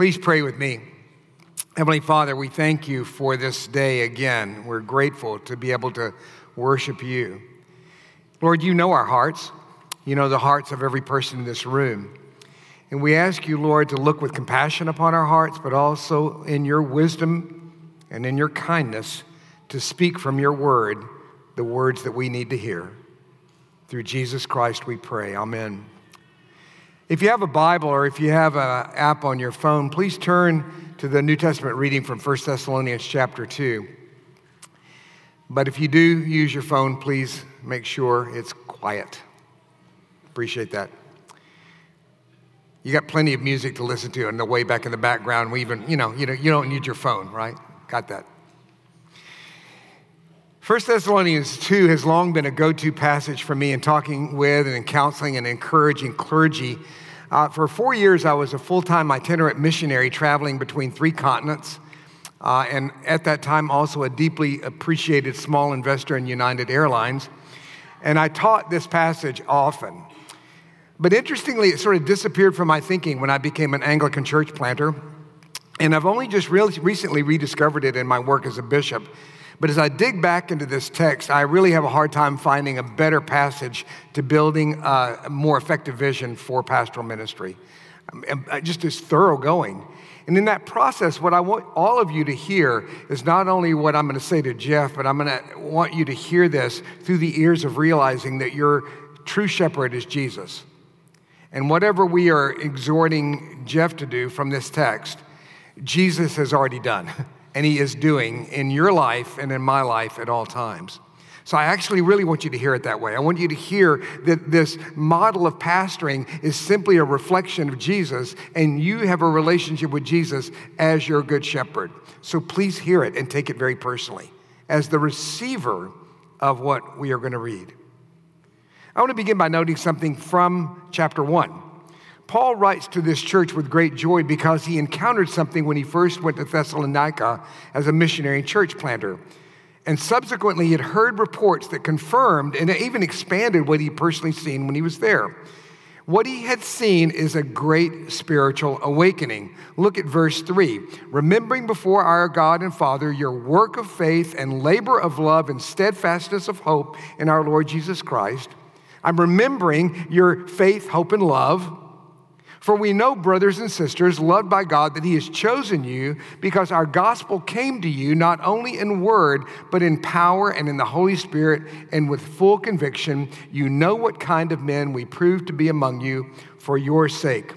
Please pray with me. Heavenly Father, we thank you for this day again. We're grateful to be able to worship you. Lord, you know our hearts. You know the hearts of every person in this room. And we ask you, Lord, to look with compassion upon our hearts, but also in your wisdom and in your kindness to speak from your word the words that we need to hear. Through Jesus Christ we pray. Amen. If you have a Bible or if you have an app on your phone, please turn to the New Testament reading from 1 Thessalonians chapter 2. But if you do use your phone, please make sure it's quiet. Appreciate that. You got plenty of music to listen to on the way back in the background. We even, you know, you, know, you don't need your phone, right? Got that. 1 Thessalonians 2 has long been a go to passage for me in talking with and in counseling and encouraging clergy. Uh, for four years, I was a full time itinerant missionary traveling between three continents. Uh, and at that time, also a deeply appreciated small investor in United Airlines. And I taught this passage often. But interestingly, it sort of disappeared from my thinking when I became an Anglican church planter. And I've only just recently rediscovered it in my work as a bishop. But as I dig back into this text, I really have a hard time finding a better passage to building a more effective vision for pastoral ministry. Um, just as thoroughgoing. And in that process, what I want all of you to hear is not only what I'm going to say to Jeff, but I'm going to want you to hear this through the ears of realizing that your true shepherd is Jesus. And whatever we are exhorting Jeff to do from this text, Jesus has already done. and He is doing in your life and in my life at all times. So I actually really want you to hear it that way. I want you to hear that this model of pastoring is simply a reflection of Jesus, and you have a relationship with Jesus as your good shepherd. So please hear it and take it very personally as the receiver of what we are going to read. I want to begin by noting something from chapter one. Paul writes to this church with great joy because he encountered something when he first went to Thessalonica as a missionary and church planter. And subsequently, he had heard reports that confirmed and even expanded what he personally seen when he was there. What he had seen is a great spiritual awakening. Look at verse 3. Remembering before our God and Father your work of faith and labor of love and steadfastness of hope in our Lord Jesus Christ. I'm remembering your faith, hope, and love for we know, brothers and sisters, loved by God, that He has chosen you because our gospel came to you not only in word, but in power and in the Holy Spirit and with full conviction. You know what kind of men we proved to be among you for your sake.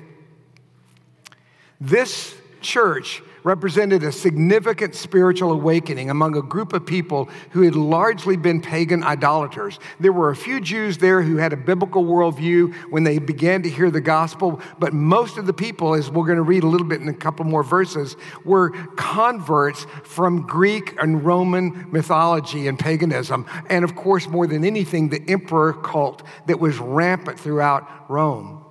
This church represented a significant spiritual awakening among a group of people who had largely been pagan idolaters. There were a few Jews there who had a biblical worldview when they began to hear the gospel, but most of the people, as we're going to read a little bit in a couple more verses, were converts from Greek and Roman mythology and paganism. And of course, more than anything, the emperor cult that was rampant throughout Rome.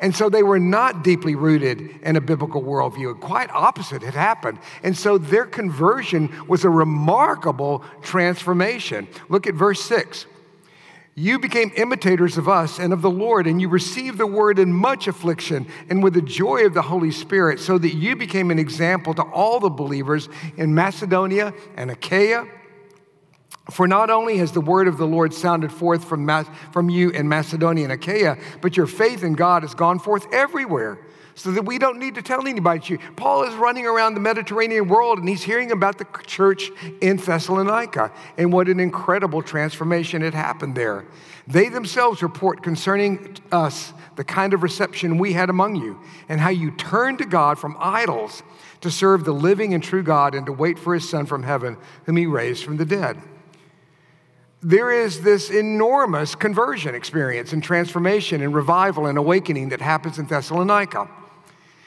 And so they were not deeply rooted in a biblical worldview. Quite opposite had happened. And so their conversion was a remarkable transformation. Look at verse 6. You became imitators of us and of the Lord, and you received the word in much affliction and with the joy of the Holy Spirit, so that you became an example to all the believers in Macedonia and Achaia. For not only has the word of the Lord sounded forth from, from you in Macedonia and Achaia, but your faith in God has gone forth everywhere, so that we don't need to tell anybody you. Paul is running around the Mediterranean world and he's hearing about the church in Thessalonica and what an incredible transformation had happened there. They themselves report concerning us the kind of reception we had among you and how you turned to God from idols to serve the living and true God and to wait for his Son from heaven, whom he raised from the dead there is this enormous conversion experience and transformation and revival and awakening that happens in Thessalonica.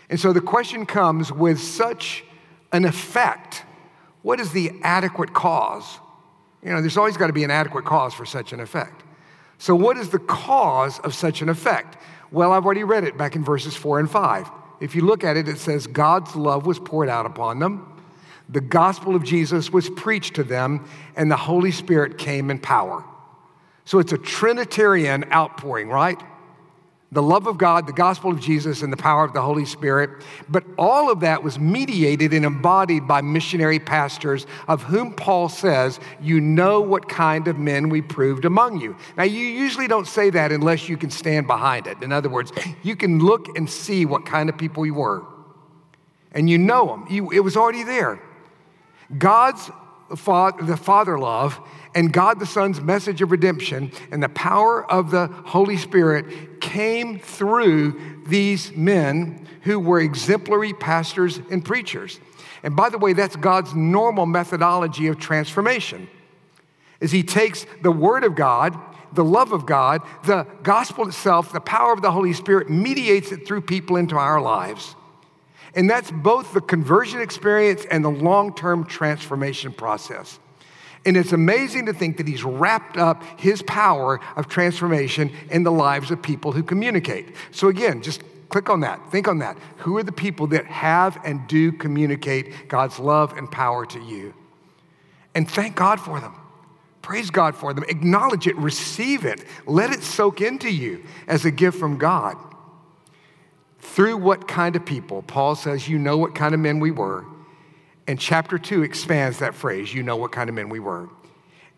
And so the question comes with such an effect what is the adequate cause? You know, there's always got to be an adequate cause for such an effect. So, what is the cause of such an effect? Well, I've already read it back in verses four and five. If you look at it, it says, God's love was poured out upon them the gospel of Jesus was preached to them, and the Holy Spirit came in power. So it's a Trinitarian outpouring, right? the love of God, the gospel of Jesus, and the power of the Holy Spirit. But all of that was mediated and embodied by missionary pastors, of whom Paul says, You know what kind of men we proved among you. Now, you usually don't say that unless you can stand behind it. In other words, you can look and see what kind of people you were, and you know them. You, it was already there. God's father, the father love and God the Son's message of redemption and the power of the Holy Spirit came through these men who were exemplary pastors and preachers. And by the way, that's God's normal methodology of transformation. Is he takes the word of God, the love of God, the gospel itself, the power of the Holy Spirit mediates it through people into our lives. And that's both the conversion experience and the long-term transformation process. And it's amazing to think that he's wrapped up his power of transformation in the lives of people who communicate. So, again, just click on that. Think on that. Who are the people that have and do communicate God's love and power to you? And thank God for them. Praise God for them. Acknowledge it, receive it, let it soak into you as a gift from God. Through what kind of people? Paul says, You know what kind of men we were. And chapter two expands that phrase, you know what kind of men we were.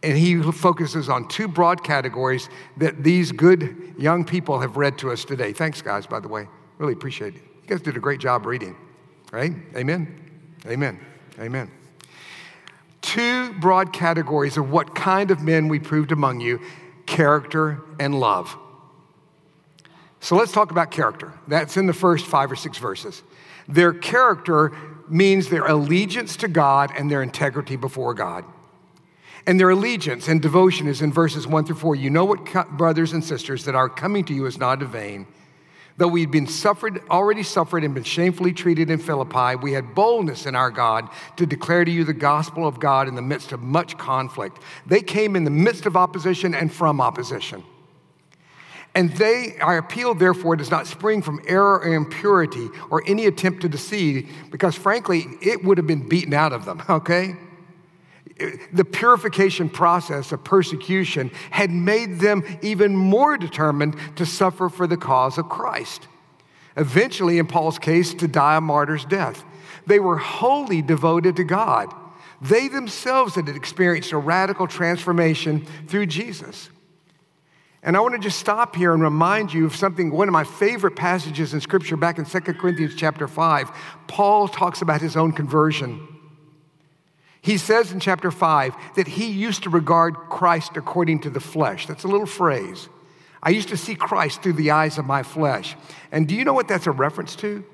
And he focuses on two broad categories that these good young people have read to us today. Thanks, guys, by the way. Really appreciate it. You guys did a great job reading, right? Amen. Amen. Amen. Two broad categories of what kind of men we proved among you character and love. So let's talk about character. That's in the first five or six verses. Their character means their allegiance to God and their integrity before God. And their allegiance and devotion is in verses one through four. You know what, brothers and sisters, that our coming to you is not in vain. Though we'd been suffered, already suffered and been shamefully treated in Philippi, we had boldness in our God to declare to you the gospel of God in the midst of much conflict. They came in the midst of opposition and from opposition. And they, our appeal, therefore, does not spring from error or impurity or any attempt to deceive, because frankly, it would have been beaten out of them, okay? The purification process of persecution had made them even more determined to suffer for the cause of Christ. Eventually, in Paul's case, to die a martyr's death. They were wholly devoted to God. They themselves had experienced a radical transformation through Jesus. And I want to just stop here and remind you of something, one of my favorite passages in scripture back in 2 Corinthians chapter 5. Paul talks about his own conversion. He says in chapter 5 that he used to regard Christ according to the flesh. That's a little phrase. I used to see Christ through the eyes of my flesh. And do you know what that's a reference to?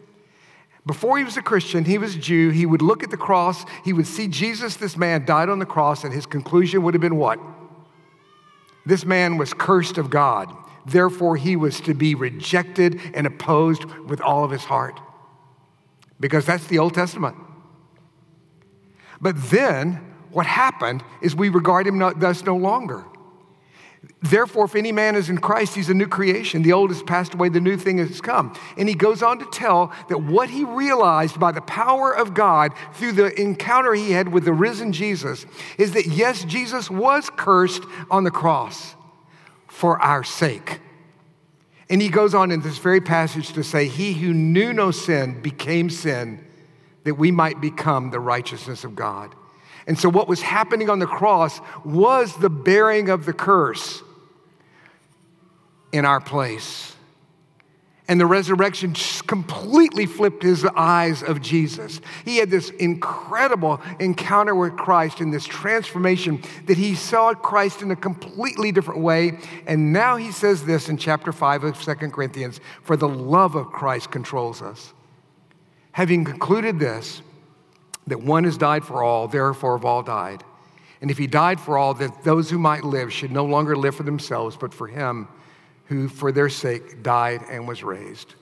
Before he was a Christian, he was a Jew. He would look at the cross, he would see Jesus, this man, died on the cross, and his conclusion would have been what? This man was cursed of God. Therefore, he was to be rejected and opposed with all of his heart. Because that's the Old Testament. But then, what happened is we regard him thus no longer. Therefore, if any man is in Christ, he's a new creation. The old has passed away, the new thing has come. And he goes on to tell that what he realized by the power of God through the encounter he had with the risen Jesus is that yes, Jesus was cursed on the cross for our sake. And he goes on in this very passage to say, He who knew no sin became sin that we might become the righteousness of God. And so, what was happening on the cross was the bearing of the curse in our place. And the resurrection completely flipped his eyes of Jesus. He had this incredible encounter with Christ and this transformation that he saw Christ in a completely different way. And now he says this in chapter 5 of Second Corinthians for the love of Christ controls us. Having concluded this, that one has died for all, therefore have all died. And if he died for all, that those who might live should no longer live for themselves, but for him who for their sake died and was raised.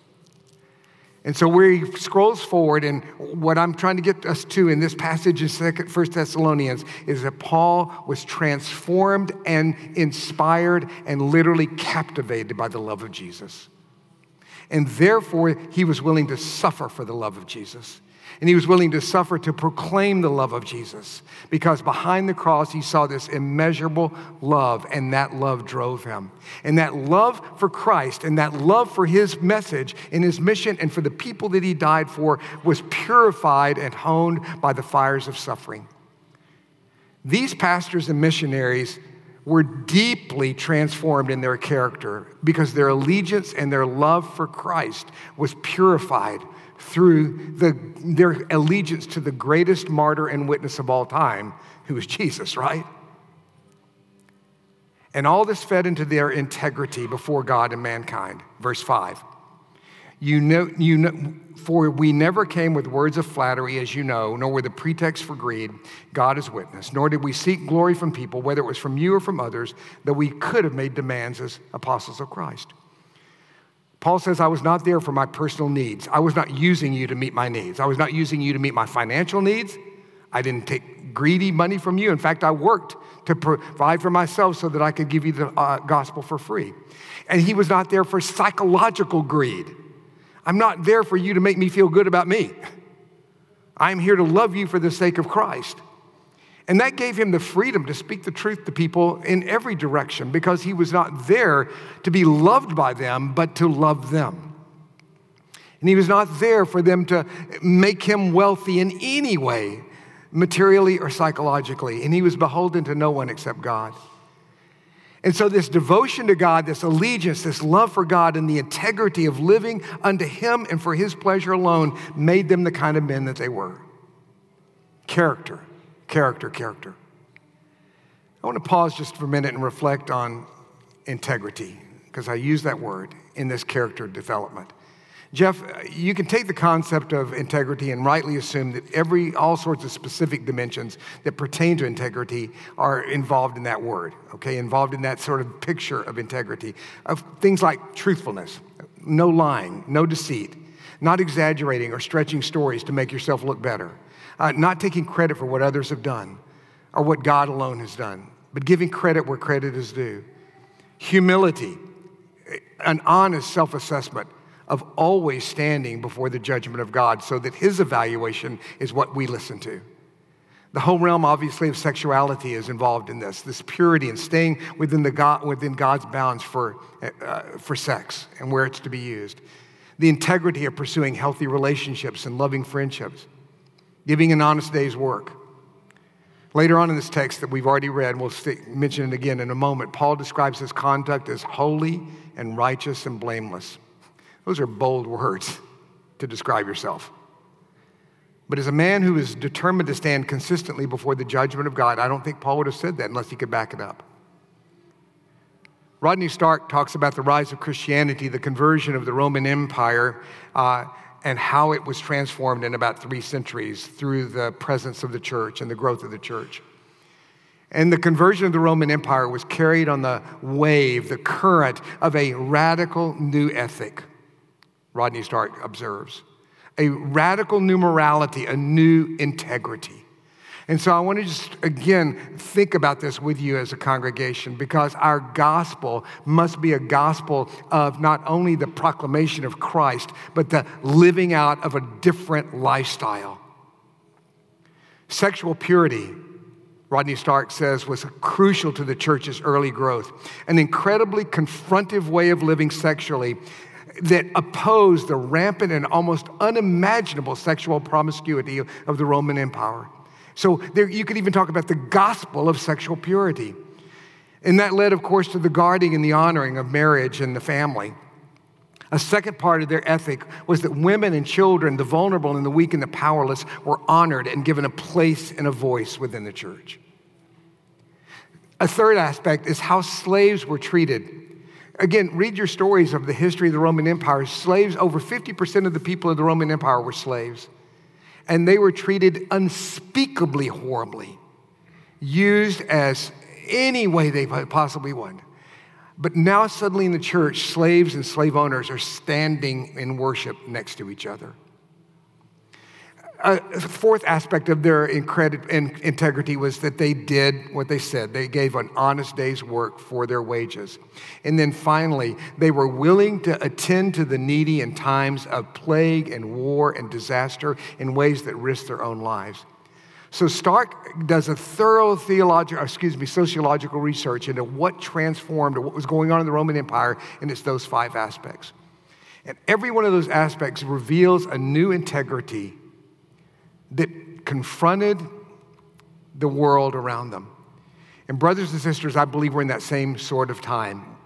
And so where he scrolls forward, and what I'm trying to get us to in this passage in Second, First Thessalonians is that Paul was transformed and inspired and literally captivated by the love of Jesus. And therefore, he was willing to suffer for the love of Jesus. And he was willing to suffer to proclaim the love of Jesus because behind the cross, he saw this immeasurable love, and that love drove him. And that love for Christ and that love for his message and his mission and for the people that he died for was purified and honed by the fires of suffering. These pastors and missionaries were deeply transformed in their character because their allegiance and their love for Christ was purified through the, their allegiance to the greatest martyr and witness of all time, who was Jesus, right? And all this fed into their integrity before God and mankind. Verse 5. You know, you know, for we never came with words of flattery, as you know, nor with a pretext for greed. God is witness. Nor did we seek glory from people, whether it was from you or from others, that we could have made demands as apostles of Christ. Paul says, I was not there for my personal needs. I was not using you to meet my needs. I was not using you to meet my financial needs. I didn't take greedy money from you. In fact, I worked to provide for myself so that I could give you the uh, gospel for free. And he was not there for psychological greed. I'm not there for you to make me feel good about me. I'm here to love you for the sake of Christ. And that gave him the freedom to speak the truth to people in every direction because he was not there to be loved by them, but to love them. And he was not there for them to make him wealthy in any way, materially or psychologically. And he was beholden to no one except God. And so, this devotion to God, this allegiance, this love for God, and the integrity of living unto Him and for His pleasure alone made them the kind of men that they were. Character. Character, character. I want to pause just for a minute and reflect on integrity, because I use that word in this character development. Jeff, you can take the concept of integrity and rightly assume that every, all sorts of specific dimensions that pertain to integrity are involved in that word, okay? Involved in that sort of picture of integrity. Of things like truthfulness, no lying, no deceit, not exaggerating or stretching stories to make yourself look better, uh, not taking credit for what others have done or what God alone has done, but giving credit where credit is due. Humility, an honest self assessment of always standing before the judgment of God so that His evaluation is what we listen to. The whole realm, obviously, of sexuality is involved in this this purity and staying within, the God, within God's bounds for, uh, for sex and where it's to be used. The integrity of pursuing healthy relationships and loving friendships giving an honest day's work. Later on in this text that we've already read, we'll mention it again in a moment, Paul describes his conduct as holy and righteous and blameless. Those are bold words to describe yourself. But as a man who is determined to stand consistently before the judgment of God, I don't think Paul would have said that unless he could back it up. Rodney Stark talks about the rise of Christianity, the conversion of the Roman Empire. Uh, and how it was transformed in about three centuries through the presence of the church and the growth of the church. And the conversion of the Roman Empire was carried on the wave, the current of a radical new ethic, Rodney Stark observes. A radical new morality, a new integrity. And so I want to just again think about this with you as a congregation because our gospel must be a gospel of not only the proclamation of Christ, but the living out of a different lifestyle. Sexual purity, Rodney Stark says, was crucial to the church's early growth. An incredibly confrontive way of living sexually that opposed the rampant and almost unimaginable sexual promiscuity of the Roman Empire. So there, you could even talk about the gospel of sexual purity. And that led, of course, to the guarding and the honoring of marriage and the family. A second part of their ethic was that women and children, the vulnerable and the weak and the powerless, were honored and given a place and a voice within the church. A third aspect is how slaves were treated. Again, read your stories of the history of the Roman Empire. Slaves, over 50% of the people of the Roman Empire were slaves and they were treated unspeakably horribly, used as any way they possibly would. But now, suddenly in the church, slaves and slave owners are standing in worship next to each other. A fourth aspect of their integrity was that they did what they said. They gave an honest day's work for their wages. And then finally, they were willing to attend to the needy in times of plague and war and disaster in ways that risked their own lives. So Stark does a thorough theological, excuse me, sociological research into what transformed or what was going on in the Roman Empire, and it's those five aspects. And every one of those aspects reveals a new integrity that confronted the world around them. And, brothers and sisters, I believe we're in that same sort of time.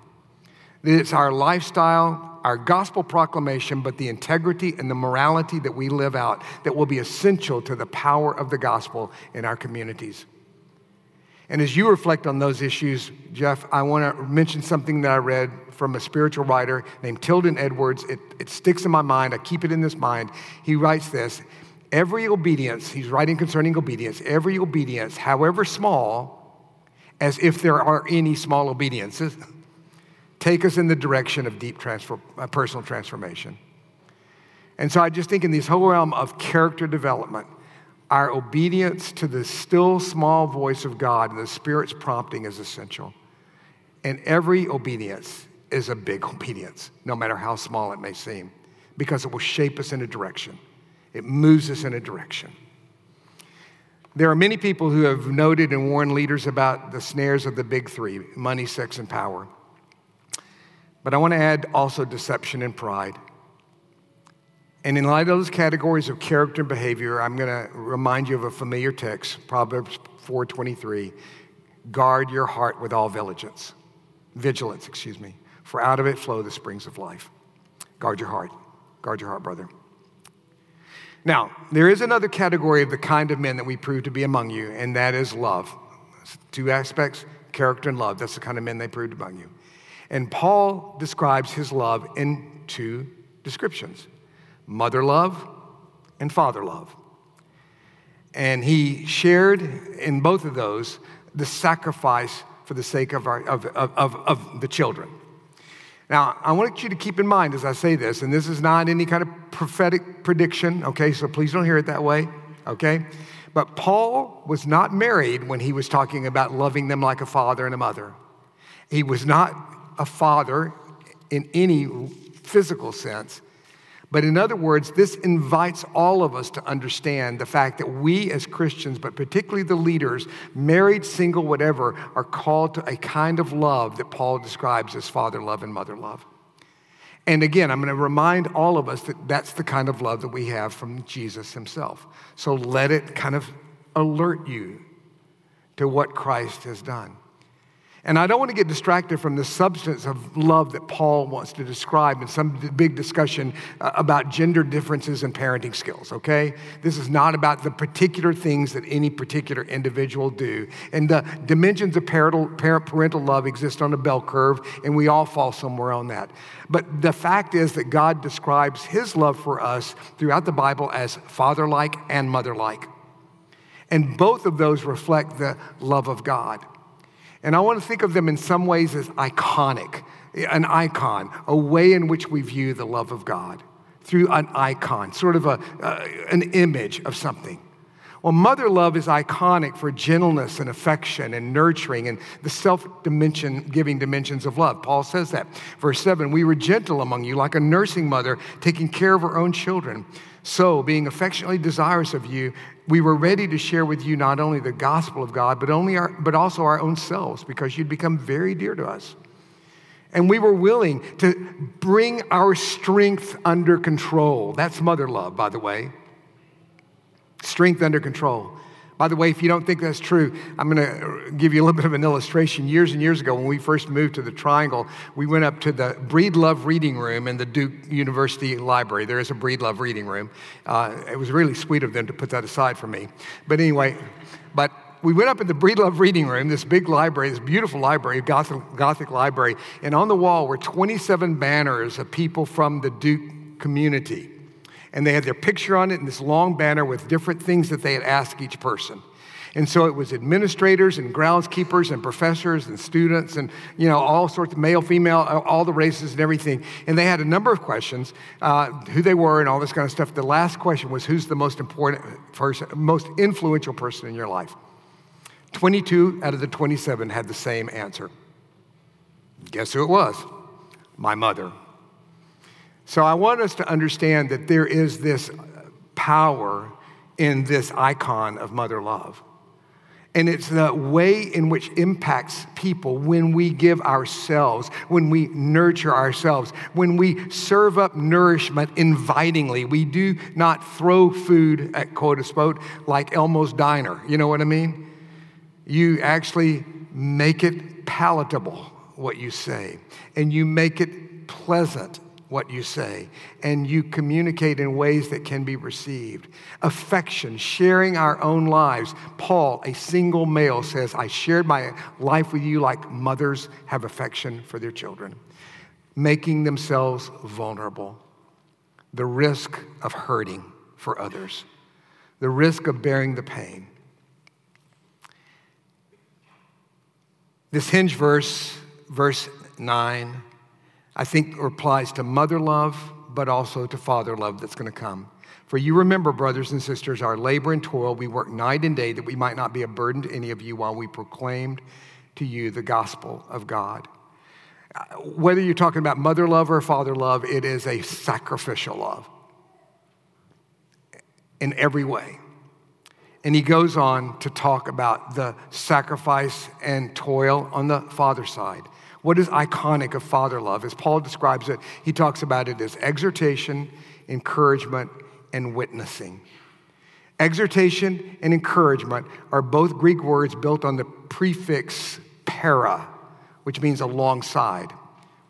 It's our lifestyle, our gospel proclamation, but the integrity and the morality that we live out that will be essential to the power of the gospel in our communities. And as you reflect on those issues, Jeff, I want to mention something that I read from a spiritual writer named Tilden Edwards. It, it sticks in my mind. I keep it in this mind. He writes this Every obedience, he's writing concerning obedience, every obedience, however small, as if there are any small obediences, take us in the direction of deep transfer, uh, personal transformation. And so I just think in this whole realm of character development, our obedience to the still small voice of God and the Spirit's prompting is essential. And every obedience is a big obedience, no matter how small it may seem, because it will shape us in a direction. It moves us in a direction. There are many people who have noted and warned leaders about the snares of the big three money, sex, and power. But I want to add also deception and pride. And in light of those categories of character and behavior, I'm going to remind you of a familiar text, Proverbs 4:23. Guard your heart with all vigilance. Vigilance, excuse me. For out of it flow the springs of life. Guard your heart. Guard your heart, brother. Now, there is another category of the kind of men that we prove to be among you, and that is love. Two aspects character and love. That's the kind of men they proved among you. And Paul describes his love in two descriptions mother love and father love. And he shared in both of those the sacrifice for the sake of, our, of, of, of, of the children. Now, I want you to keep in mind as I say this, and this is not any kind of prophetic prediction, okay? So please don't hear it that way, okay? But Paul was not married when he was talking about loving them like a father and a mother. He was not a father in any physical sense. But in other words, this invites all of us to understand the fact that we as Christians, but particularly the leaders, married, single, whatever, are called to a kind of love that Paul describes as father love and mother love. And again, I'm going to remind all of us that that's the kind of love that we have from Jesus himself. So let it kind of alert you to what Christ has done. And I don't want to get distracted from the substance of love that Paul wants to describe in some big discussion uh, about gender differences and parenting skills, okay? This is not about the particular things that any particular individual do. And the dimensions of parental, parent, parental love exist on a bell curve, and we all fall somewhere on that. But the fact is that God describes his love for us throughout the Bible as father like and mother like. And both of those reflect the love of God. And I want to think of them in some ways as iconic, an icon, a way in which we view the love of God through an icon, sort of a, uh, an image of something. Well, mother love is iconic for gentleness and affection and nurturing and the self dimension giving dimensions of love. Paul says that. Verse 7 We were gentle among you, like a nursing mother taking care of her own children. So, being affectionately desirous of you, we were ready to share with you not only the gospel of God, but, only our, but also our own selves, because you'd become very dear to us. And we were willing to bring our strength under control. That's mother love, by the way. Strength under control. By the way, if you don't think that's true, I'm going to give you a little bit of an illustration. Years and years ago, when we first moved to the Triangle, we went up to the Breedlove Reading Room in the Duke University Library. There is a Breedlove Reading Room. Uh, it was really sweet of them to put that aside for me. But anyway, but we went up in the Breedlove Reading Room, this big library, this beautiful library, Gothic, Gothic library, and on the wall were 27 banners of people from the Duke community and they had their picture on it and this long banner with different things that they had asked each person. And so it was administrators and groundskeepers and professors and students and, you know, all sorts of male, female, all the races and everything. And they had a number of questions, uh, who they were and all this kind of stuff. The last question was, who's the most important person, most influential person in your life? 22 out of the 27 had the same answer. Guess who it was? My mother. So I want us to understand that there is this power in this icon of mother love. And it's the way in which impacts people when we give ourselves, when we nurture ourselves, when we serve up nourishment invitingly. We do not throw food at quote unquote like Elmo's Diner. You know what I mean? You actually make it palatable, what you say, and you make it pleasant what you say, and you communicate in ways that can be received. Affection, sharing our own lives. Paul, a single male, says, I shared my life with you like mothers have affection for their children, making themselves vulnerable. The risk of hurting for others, the risk of bearing the pain. This hinge verse, verse 9, I think applies to mother love, but also to father love that's going to come. For you remember, brothers and sisters, our labor and toil, we work night and day that we might not be a burden to any of you while we proclaimed to you the gospel of God. Whether you're talking about mother love or father love, it is a sacrificial love in every way. And he goes on to talk about the sacrifice and toil on the father side. What is iconic of father love? As Paul describes it, he talks about it as exhortation, encouragement, and witnessing. Exhortation and encouragement are both Greek words built on the prefix para, which means alongside,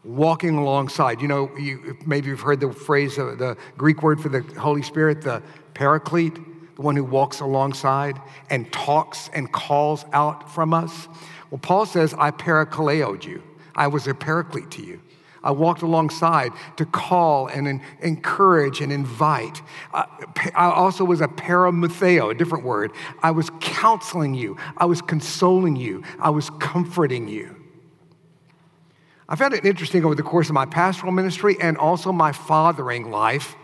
walking alongside. You know, you, maybe you've heard the phrase, of the Greek word for the Holy Spirit, the paraclete, the one who walks alongside and talks and calls out from us. Well, Paul says, I parakaleoed you. I was a paraclete to you. I walked alongside to call and encourage and invite. I also was a paramutheo, a different word. I was counseling you. I was consoling you. I was comforting you. I found it interesting over the course of my pastoral ministry and also my fathering life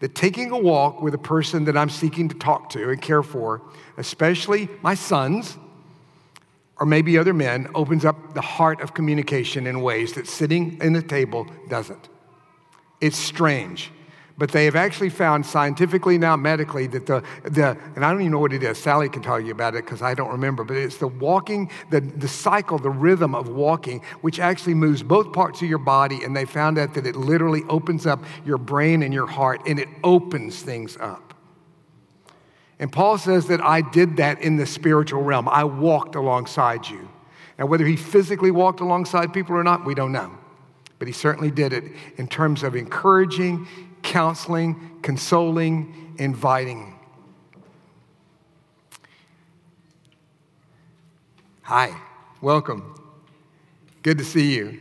that taking a walk with a person that I'm seeking to talk to and care for, especially my sons, or maybe other men, opens up the heart of communication in ways that sitting in a table doesn't. It's strange. But they have actually found scientifically now, medically, that the, the and I don't even know what it is. Sally can tell you about it because I don't remember, but it's the walking, the, the cycle, the rhythm of walking, which actually moves both parts of your body. And they found out that it literally opens up your brain and your heart and it opens things up. And Paul says that I did that in the spiritual realm. I walked alongside you. Now, whether he physically walked alongside people or not, we don't know. But he certainly did it in terms of encouraging, counseling, consoling, inviting. Hi, welcome. Good to see you.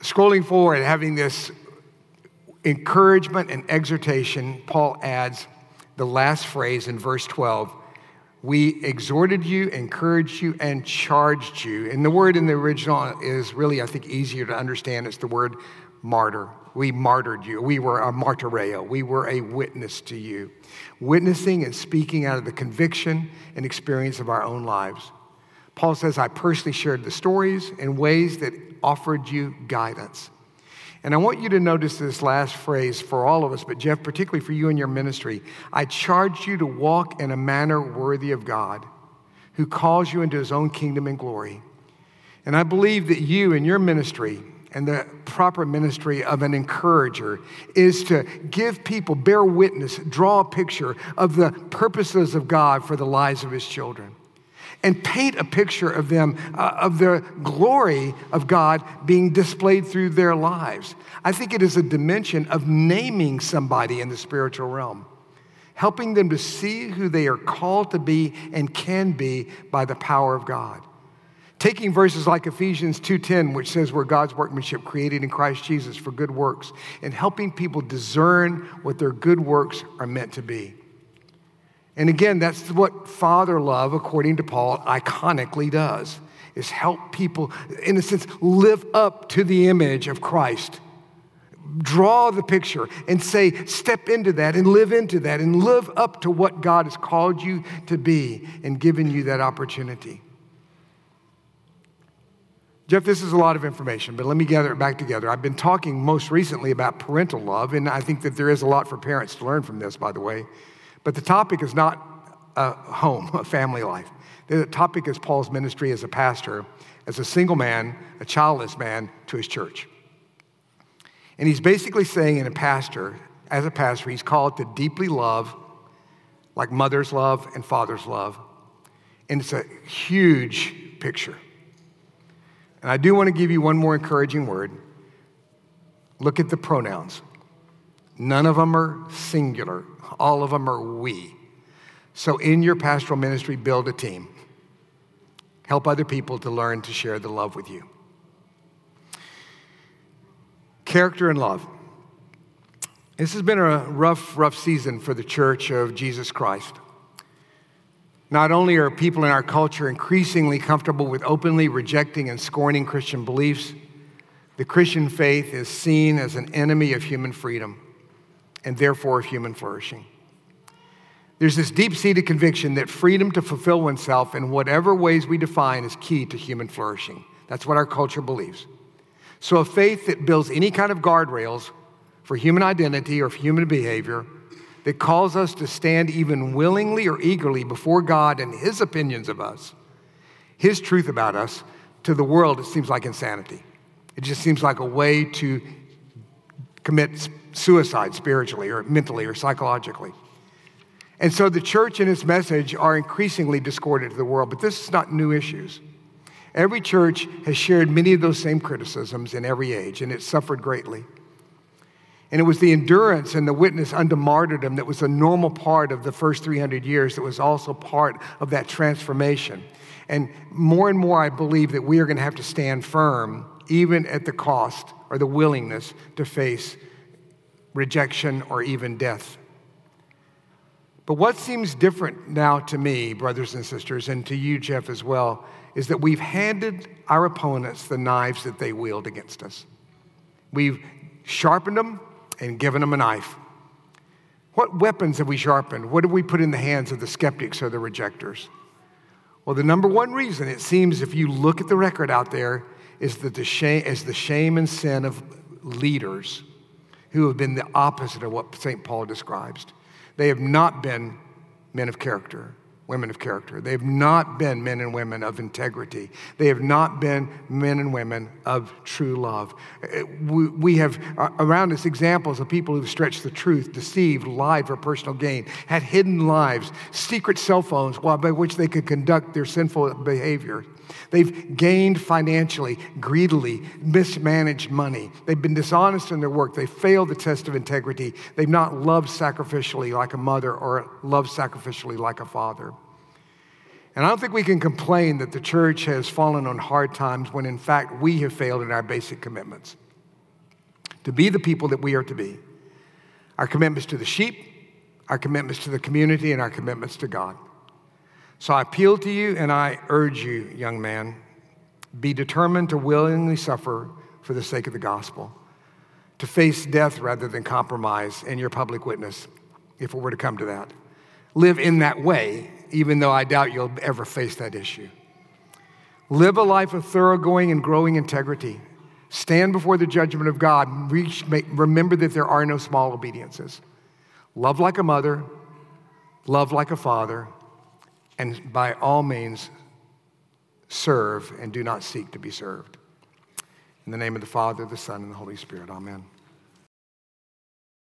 Scrolling forward, having this encouragement and exhortation, Paul adds the last phrase in verse 12 we exhorted you, encouraged you, and charged you. And the word in the original is really, I think, easier to understand. It's the word martyr. We martyred you. We were a martyreo. We were a witness to you, witnessing and speaking out of the conviction and experience of our own lives. Paul says, I personally shared the stories in ways that offered you guidance. And I want you to notice this last phrase for all of us, but Jeff, particularly for you and your ministry. I charge you to walk in a manner worthy of God, who calls you into his own kingdom and glory. And I believe that you and your ministry and the proper ministry of an encourager is to give people, bear witness, draw a picture of the purposes of God for the lives of his children and paint a picture of them, uh, of the glory of God being displayed through their lives. I think it is a dimension of naming somebody in the spiritual realm, helping them to see who they are called to be and can be by the power of God. Taking verses like Ephesians 2:10 which says we're God's workmanship created in Christ Jesus for good works and helping people discern what their good works are meant to be. And again, that's what father love according to Paul iconically does is help people in a sense live up to the image of Christ. Draw the picture and say, step into that and live into that and live up to what God has called you to be and given you that opportunity. Jeff, this is a lot of information, but let me gather it back together. I've been talking most recently about parental love, and I think that there is a lot for parents to learn from this, by the way. But the topic is not a home, a family life. The topic is Paul's ministry as a pastor, as a single man, a childless man to his church. And he's basically saying, in a pastor, as a pastor, he's called to deeply love, like mothers love and fathers love. And it's a huge picture. And I do want to give you one more encouraging word. Look at the pronouns. None of them are singular, all of them are we. So, in your pastoral ministry, build a team. Help other people to learn to share the love with you. Character and love. This has been a rough, rough season for the church of Jesus Christ. Not only are people in our culture increasingly comfortable with openly rejecting and scorning Christian beliefs, the Christian faith is seen as an enemy of human freedom and therefore of human flourishing. There's this deep seated conviction that freedom to fulfill oneself in whatever ways we define is key to human flourishing. That's what our culture believes. So, a faith that builds any kind of guardrails for human identity or human behavior that calls us to stand even willingly or eagerly before God and His opinions of us, His truth about us, to the world, it seems like insanity. It just seems like a way to commit suicide spiritually or mentally or psychologically. And so the church and its message are increasingly discordant to the world, but this is not new issues. Every church has shared many of those same criticisms in every age, and it suffered greatly. And it was the endurance and the witness unto martyrdom that was a normal part of the first 300 years that was also part of that transformation. And more and more, I believe that we are going to have to stand firm, even at the cost or the willingness to face rejection or even death. But what seems different now to me, brothers and sisters, and to you, Jeff, as well, is that we've handed our opponents the knives that they wield against us. We've sharpened them and given them a knife. What weapons have we sharpened? What have we put in the hands of the skeptics or the rejectors? Well, the number one reason, it seems, if you look at the record out there, is that the shame, is the shame and sin of leaders who have been the opposite of what St. Paul describes. They have not been men of character, women of character. They have not been men and women of integrity. They have not been men and women of true love. Uh, we have uh, around us examples of people who've stretched the truth, deceived, lied for personal gain, had hidden lives, secret cell phones by which they could conduct their sinful behavior. They've gained financially, greedily, mismanaged money. They've been dishonest in their work. They failed the test of integrity. They've not loved sacrificially like a mother or loved sacrificially like a father. And I don't think we can complain that the church has fallen on hard times when, in fact, we have failed in our basic commitments to be the people that we are to be. Our commitments to the sheep, our commitments to the community, and our commitments to God. So I appeal to you and I urge you, young man, be determined to willingly suffer for the sake of the gospel, to face death rather than compromise in your public witness, if it were to come to that. Live in that way, even though I doubt you'll ever face that issue. Live a life of thoroughgoing and growing integrity. Stand before the judgment of God. Reach, make, remember that there are no small obediences. Love like a mother, love like a father, and by all means, serve and do not seek to be served. In the name of the Father, the Son, and the Holy Spirit, amen.